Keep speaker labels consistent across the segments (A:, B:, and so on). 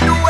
A: I do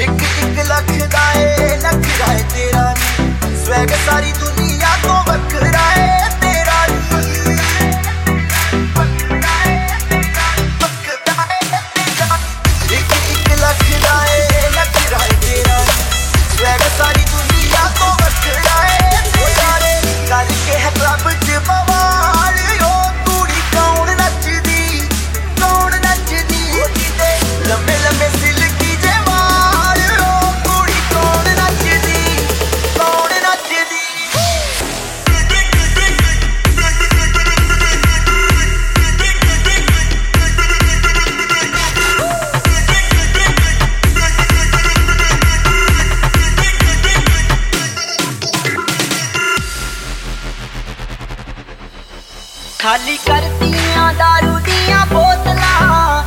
A: ਇੱਕ ਇੱਕ ਲੱਖ ਦਾ ਏ ਨਖਰਾ ਏ ਤੇਰਾ ਨੀ। ਸਵੈਗ ਸਾਰੀ ਦੁਨੀਆ
B: ਖਾਲੀ ਕਰਤੀਆਂ दारू ਦੀਆਂ ਬੋਤਲਾਂ।